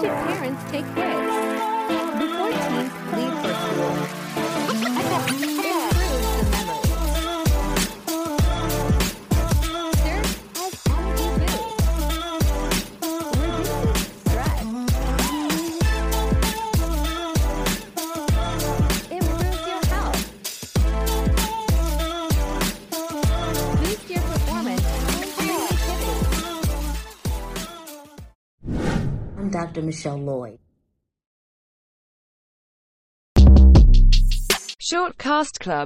should parents take risks? I'm Dr. Michelle Lloyd. Shortcast Club